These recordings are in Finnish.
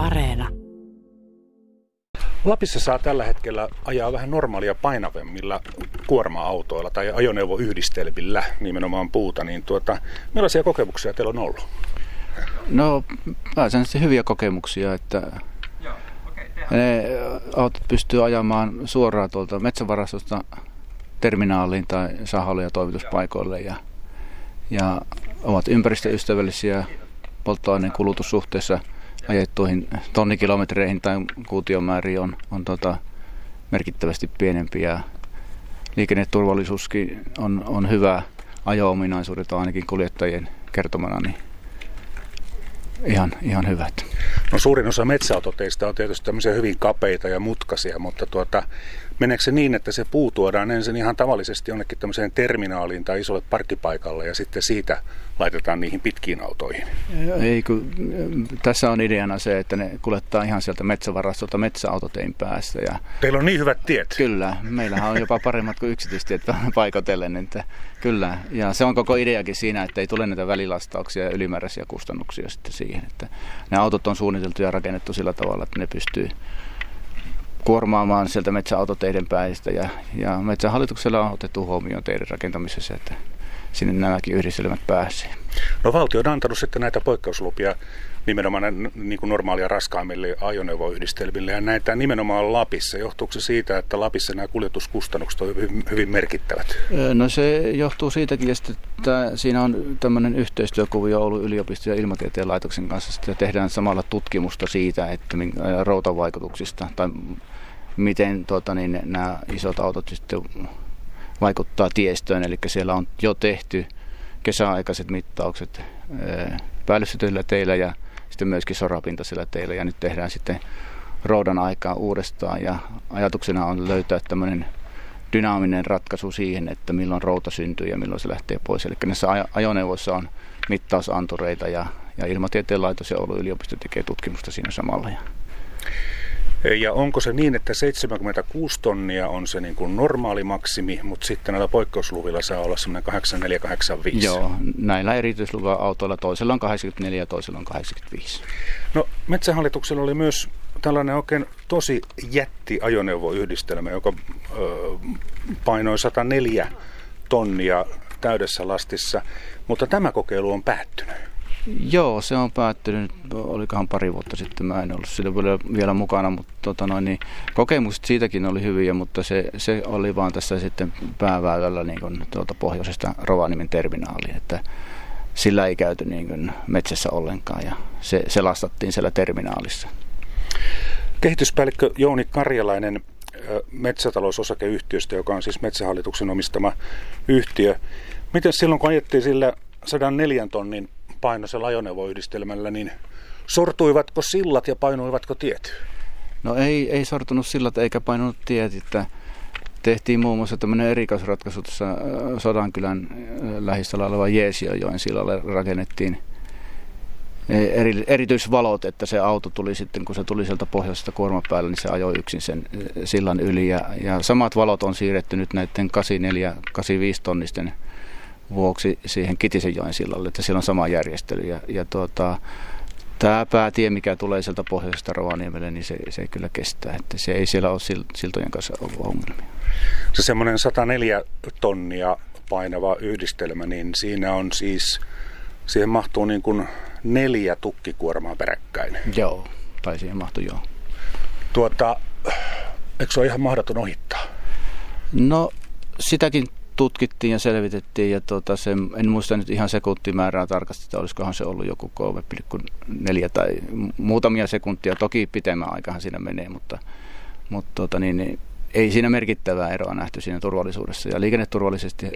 Areena. Lapissa saa tällä hetkellä ajaa vähän normaalia painavemmilla kuorma-autoilla tai ajoneuvoyhdistelmillä, nimenomaan puuta. Niin tuota, millaisia kokemuksia teillä on ollut? No pääsääntöisesti hyviä kokemuksia, että ne autot pystyy ajamaan suoraan tuolta metsävarastosta terminaaliin tai sahalle ja toimituspaikoille ja, ja ovat ympäristöystävällisiä polttoaineen kulutussuhteessa ajettuihin tonnikilometreihin tai kuutiomääriin on, on tota, merkittävästi pienempi ja liikenneturvallisuuskin on, on hyvä ajo-ominaisuudet ainakin kuljettajien kertomana, niin ihan, ihan hyvät. No suurin osa metsäautoteista on tietysti tämmöisiä hyvin kapeita ja mutkaisia, mutta tuota, meneekö se niin, että se puu tuodaan ensin ihan tavallisesti jonnekin tämmöiseen terminaaliin tai isolle parkkipaikalle ja sitten siitä laitetaan niihin pitkiin autoihin? Ei, kun, tässä on ideana se, että ne kuljettaa ihan sieltä metsävarastolta metsäautotein päästä. Ja Teillä on niin hyvät tiet. Kyllä, meillähän on jopa paremmat kuin yksityistiet paikotellen. Että, kyllä, ja se on koko ideakin siinä, että ei tule näitä välilastauksia ja ylimääräisiä kustannuksia sitten siihen. Että ne autot on suunniteltu ja rakennettu sillä tavalla, että ne pystyy kuormaamaan sieltä metsäautoteiden päästä. Ja, ja metsähallituksella on otettu huomioon teidän rakentamisessa, että sinne nämäkin yhdistelmät pääsee. No valtio on antanut sitten näitä poikkeuslupia nimenomaan niin kuin normaalia raskaammille ajoneuvoyhdistelmille ja näitä nimenomaan Lapissa. Johtuuko se siitä, että Lapissa nämä kuljetuskustannukset ovat hyvin, hyvin merkittävät? No se johtuu siitäkin, että siinä on tämmöinen yhteistyökuvio Oulun yliopiston ja ilmatieteen laitoksen kanssa. Sitten tehdään samalla tutkimusta siitä, että routavaikutuksista tai miten tuota, niin, nämä isot autot sitten vaikuttaa tiestöön. Eli siellä on jo tehty kesäaikaiset mittaukset päällystetyillä teillä ja sitten myöskin sorapintaisilla teillä. Ja nyt tehdään sitten roudan aikaa uudestaan ja ajatuksena on löytää tämmöinen dynaaminen ratkaisu siihen, että milloin routa syntyy ja milloin se lähtee pois. Eli näissä ajoneuvoissa on mittausantureita ja, ja Ilmatieteen laitos ja Oulun yliopisto tekee tutkimusta siinä samalla. Ja onko se niin, että 76 tonnia on se niin kuin normaali maksimi, mutta sitten näillä poikkeusluvilla saa olla semmoinen 8485? Joo, näillä erityisluvan autoilla toisella on 84 ja toisella on 85. No Metsähallituksella oli myös tällainen oikein tosi jätti ajoneuvoyhdistelmä, joka ö, painoi 104 tonnia täydessä lastissa, mutta tämä kokeilu on päättynyt. Joo, se on päättynyt, olikohan pari vuotta sitten, mä en ollut sillä vielä, mukana, mutta tota noin, niin, kokemukset siitäkin oli hyviä, mutta se, se oli vaan tässä sitten pääväylällä niin kuin, tuolta pohjoisesta Rovaniemen terminaaliin, että sillä ei käyty niin kuin, metsässä ollenkaan ja se, se lastattiin siellä terminaalissa. Kehityspäällikkö Jouni Karjalainen metsätalousosakeyhtiöstä, joka on siis Metsähallituksen omistama yhtiö. Miten silloin, kun ajettiin sillä 104 tonnin painoisella ajoneuvoyhdistelmällä, niin sortuivatko sillat ja painuivatko tiet? No ei, ei sortunut sillat eikä painunut tiet, että tehtiin muun muassa tämmöinen erikoisratkaisu tuossa Sodankylän lähistöllä oleva Jeesiojoen sillalle rakennettiin eri, erityisvalot, että se auto tuli sitten, kun se tuli sieltä pohjoisesta kuorma päällä, niin se ajoi yksin sen sillan yli. Ja, ja samat valot on siirretty nyt näiden 84-85 tonnisten vuoksi siihen Kitisenjoen sillalle, että siellä on sama järjestely. Ja, ja tuota, tämä päätie, mikä tulee sieltä pohjoisesta Rovaniemelle, niin se, se ei kyllä kestää. Että se ei siellä ole siltojen kanssa ongelmia. Se semmoinen 104 tonnia painava yhdistelmä, niin siinä on siis, siihen mahtuu niin kuin neljä tukkikuormaa peräkkäin. Joo, tai siihen mahtuu joo. Tuota, eikö se ole ihan mahdoton ohittaa? No sitäkin tutkittiin ja selvitettiin ja tuota, se, en muista nyt ihan sekuntimäärää tarkasti, että olisikohan se ollut joku 3,4 tai muutamia sekuntia. Toki pitemmän aikahan siinä menee, mutta, mutta tuota, niin, niin, ei siinä merkittävää eroa nähty siinä turvallisuudessa. Ja liikenneturvallisesti,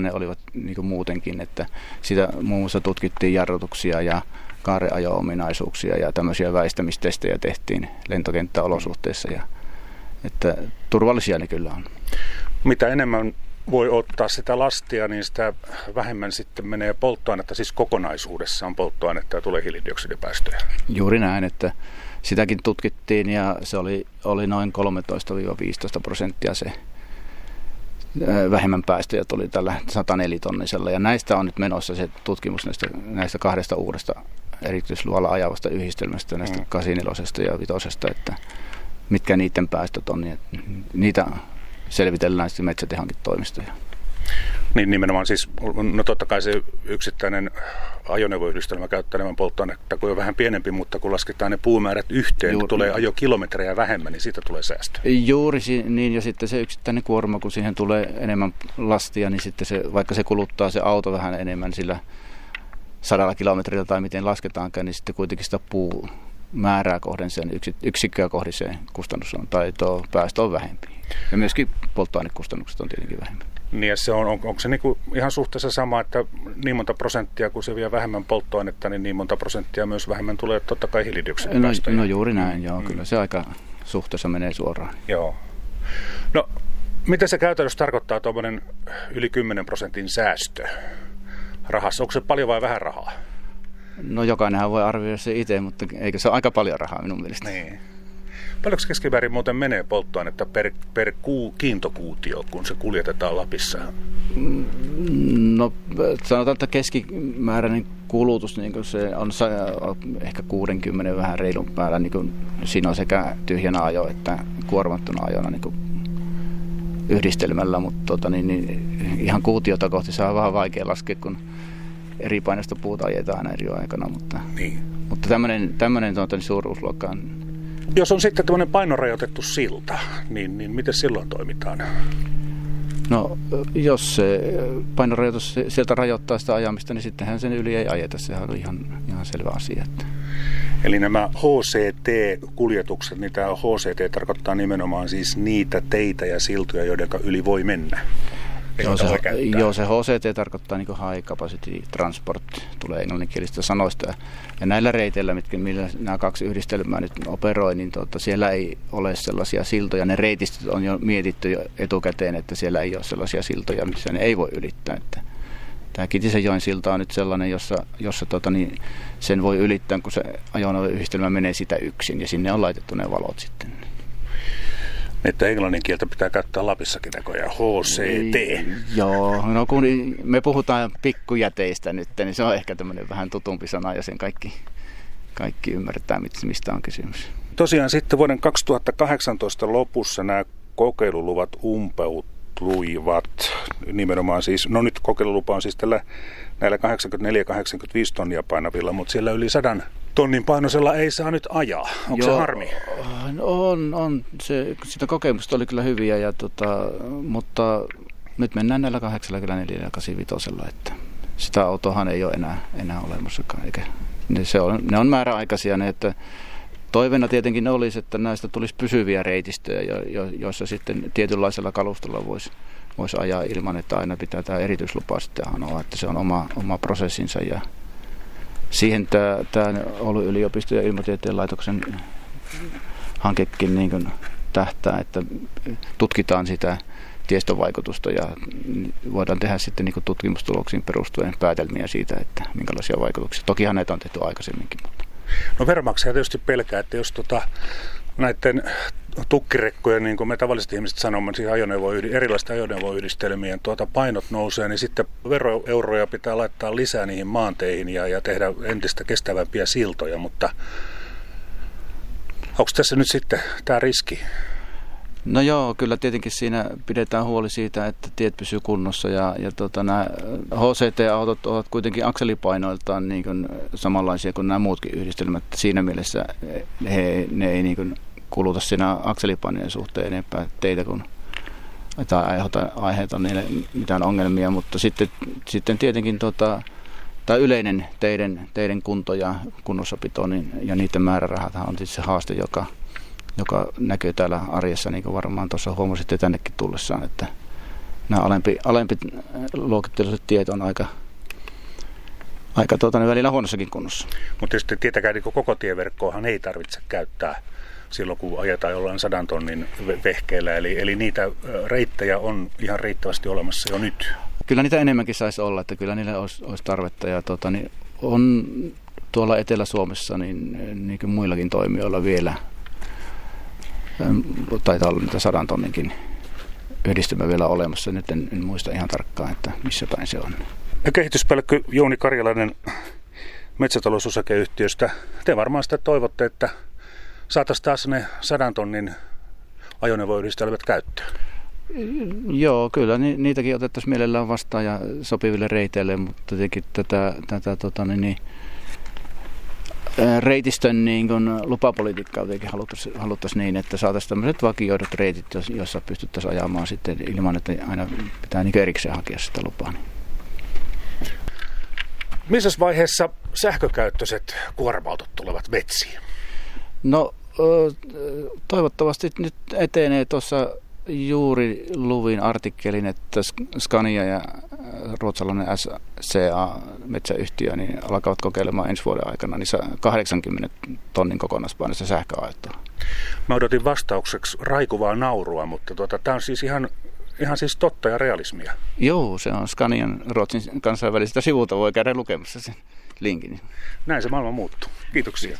ne olivat niin muutenkin, että sitä muun muassa tutkittiin jarrutuksia ja kaareajo-ominaisuuksia ja tämmöisiä väistämistestejä tehtiin lentokenttäolosuhteissa. Ja, että turvallisia ne kyllä on. Mitä enemmän voi ottaa sitä lastia, niin sitä vähemmän sitten menee polttoainetta, siis kokonaisuudessaan polttoainetta ja tulee hiilidioksidipäästöjä. Juuri näin, että sitäkin tutkittiin ja se oli, oli noin 13-15 prosenttia se vähemmän päästöjä tuli tällä 104 tonnisella. Ja näistä on nyt menossa se tutkimus näistä, näistä kahdesta uudesta erityisluvalla ajavasta yhdistelmästä, näistä mm. 84 ja 5, että mitkä niiden päästöt on, niin niitä selvitellään sitten metsätehankin toimistoja. Niin nimenomaan siis, no totta kai se yksittäinen ajoneuvoyhdistelmä käyttää enemmän polttoainetta kuin on vähän pienempi, mutta kun lasketaan ne puumäärät yhteen, Juuri. niin tulee ajokilometrejä vähemmän, niin siitä tulee säästö. Juuri niin, ja sitten se yksittäinen kuorma, kun siihen tulee enemmän lastia, niin sitten se, vaikka se kuluttaa se auto vähän enemmän sillä sadalla kilometrillä tai miten lasketaankaan, niin sitten kuitenkin sitä puu määrää kohden sen yksikköä kohden se kustannus on, tai tuo päästö on vähempi. Ja myöskin polttoainekustannukset on tietenkin vähemmän. Niin ja se on, on, onko se niinku ihan suhteessa sama, että niin monta prosenttia, kun se vie vähemmän polttoainetta, niin niin monta prosenttia myös vähemmän tulee totta kai hiilidioksidipäästöjä? No, no juuri näin, joo. Mm. Kyllä se aika suhteessa menee suoraan. Joo. No, mitä se käytännössä tarkoittaa tuommoinen yli 10 prosentin säästö rahassa? Onko se paljon vai vähän rahaa? No jokainenhan voi arvioida se itse, mutta eikö se ole aika paljon rahaa minun mielestä? Niin. Paljonko keskiväärin muuten menee polttoainetta per, per kuu, kiintokuutio, kun se kuljetetaan Lapissa? No sanotaan, että keskimääräinen kulutus niin se on ehkä 60 vähän reilun päällä. Niin siinä on sekä tyhjänä ajo että kuormattuna ajona niin yhdistelmällä, mutta tota, niin, niin, ihan kuutiota kohti on vähän vaikea laskea, kun eri painosta puuta ajetaan aina eri aikana, mutta, niin. mutta tämmöinen, tämmöinen tuota, niin suuruusluokka on jos on sitten tämmöinen painorajoitettu silta, niin, niin miten silloin toimitaan? No, jos se painorajoitus sieltä rajoittaa sitä ajamista, niin sittenhän sen yli ei ajeta. Sehän on ihan, ihan selvä asia. Että. Eli nämä HCT-kuljetukset, niin tämä HCT tarkoittaa nimenomaan siis niitä teitä ja siltoja, joiden yli voi mennä. Joo se, joo, se HCT tarkoittaa niin High Capacity Transport, tulee englanninkielistä sanoista. Ja näillä reiteillä, mitkä, millä nämä kaksi yhdistelmää nyt operoi, niin tuota, siellä ei ole sellaisia siltoja. Ne reitistöt on jo mietitty jo etukäteen, että siellä ei ole sellaisia siltoja, missä ne ei voi ylittää. Että tämä Kitisenjoen silta on nyt sellainen, jossa, jossa tota, niin sen voi ylittää, kun se ajoneuvoyhdistelmä menee sitä yksin, ja sinne on laitettu ne valot sitten että englannin kieltä pitää käyttää Lapissakin näköjään, HCT. Joo, no kun me puhutaan pikkujäteistä nyt, niin se on ehkä tämmöinen vähän tutumpi sana ja sen kaikki, kaikki ymmärtää, mistä on kysymys. Tosiaan sitten vuoden 2018 lopussa nämä kokeiluluvat umpeutuivat nimenomaan siis, no nyt kokeilulupa on siis tällä näillä 84-85 tonnia painavilla, mutta siellä yli 100 tonnin painoisella ei saa nyt ajaa. Onko Joo, se harmi? On, on. Se, sitä kokemusta oli kyllä hyviä, ja tota, mutta nyt mennään näillä 84 ja 85, että sitä autohan ei ole enää, enää olemassakaan. Eikä, ne, se on, ne on määräaikaisia, ne, että toiveena tietenkin olisi, että näistä tulisi pysyviä reitistöjä, jo, jo, joissa sitten tietynlaisella kalustolla voisi voisi ajaa ilman, että aina pitää tämä erityislupa sitten anoa, että se on oma, oma prosessinsa ja siihen tämä, tämä Oulun yliopisto ja ilmatieteen laitoksen hankekin niin kuin tähtää, että tutkitaan sitä tiestövaikutusta ja voidaan tehdä sitten niin tutkimustuloksiin perustuen päätelmiä siitä, että minkälaisia vaikutuksia. Tokihan näitä on tehty aikaisemminkin. Mutta. No veronmaksaja tietysti pelkää, että jos tota, näiden tukkirekkojen, niin kuin me tavalliset ihmiset sanomme, siis ajoneuvo, erilaisten ajoneuvoyhdistelmien tuota painot nousee, niin sitten veroeuroja pitää laittaa lisää niihin maanteihin ja, ja tehdä entistä kestävämpiä siltoja, mutta onko tässä nyt sitten tämä riski? No joo, kyllä tietenkin siinä pidetään huoli siitä, että tiet pysyy kunnossa ja, ja tota, nämä HCT-autot ovat kuitenkin akselipainoiltaan niin kuin samanlaisia kuin nämä muutkin yhdistelmät. Siinä mielessä he, ne ei niin kuin kuluta siinä akselipainojen suhteen enempää teitä kuin tai aiheuta, aiheita niille mitään ongelmia, mutta sitten, sitten tietenkin tota, tämä yleinen teiden, teiden kunto ja kunnossapito niin, ja niiden määrärahat on siis se haaste, joka, joka näkyy täällä arjessa, niin kuin varmaan tuossa huomasitte tännekin tullessaan, että nämä alempi, alempi luokitteluset tiet on aika, aika tuota, niin välillä huonossakin kunnossa. Mutta tietysti tietenkään niin koko tieverkkoahan ei tarvitse käyttää silloin, kun ajetaan jollain sadan tonnin vehkeellä. Eli, eli niitä reittejä on ihan riittävästi olemassa jo nyt. Kyllä niitä enemmänkin saisi olla, että kyllä niille olisi, olisi tarvetta. Ja tuota, niin on tuolla Etelä-Suomessa niin, niin kuin muillakin toimijoilla vielä, taitaa olla niitä sadan tonninkin yhdistymä vielä olemassa. Nyt en, en muista ihan tarkkaan, että missä päin se on. Ja kehityspelkky Jouni Karjalainen metsätalousosakeyhtiöstä. Te varmaan sitä toivotte, että saataisiin taas ne sadan tonnin ajoneuvoyhdistelmät käyttöön. Joo, kyllä ni, niitäkin otettaisiin mielellään vastaan ja sopiville reiteille, mutta tietenkin tätä, tätä tota, niin, niin reitistön niin kun lupapolitiikkaa jotenkin haluttaisiin, haluttaisiin niin, että saataisiin tämmöiset vakioidut reitit, joissa pystyttäisiin ajamaan sitten ilman, että aina pitää niin erikseen hakea sitä lupaa. Niin. Missä vaiheessa sähkökäyttöiset kuorma tulevat metsiin? No toivottavasti nyt etenee tuossa juuri luvin artikkelin, että Scania ja ruotsalainen SCA metsäyhtiö niin alkavat kokeilemaan ensi vuoden aikana niin 80 tonnin kokonaispainoista sähköautoa. Mä odotin vastaukseksi raikuvaa naurua, mutta tuota, tämä on siis ihan, ihan siis totta ja realismia. Joo, se on Scanian Ruotsin kansainvälisestä sivulta, voi käydä lukemassa sen linkin. Näin se maailma muuttuu. Kiitoksia.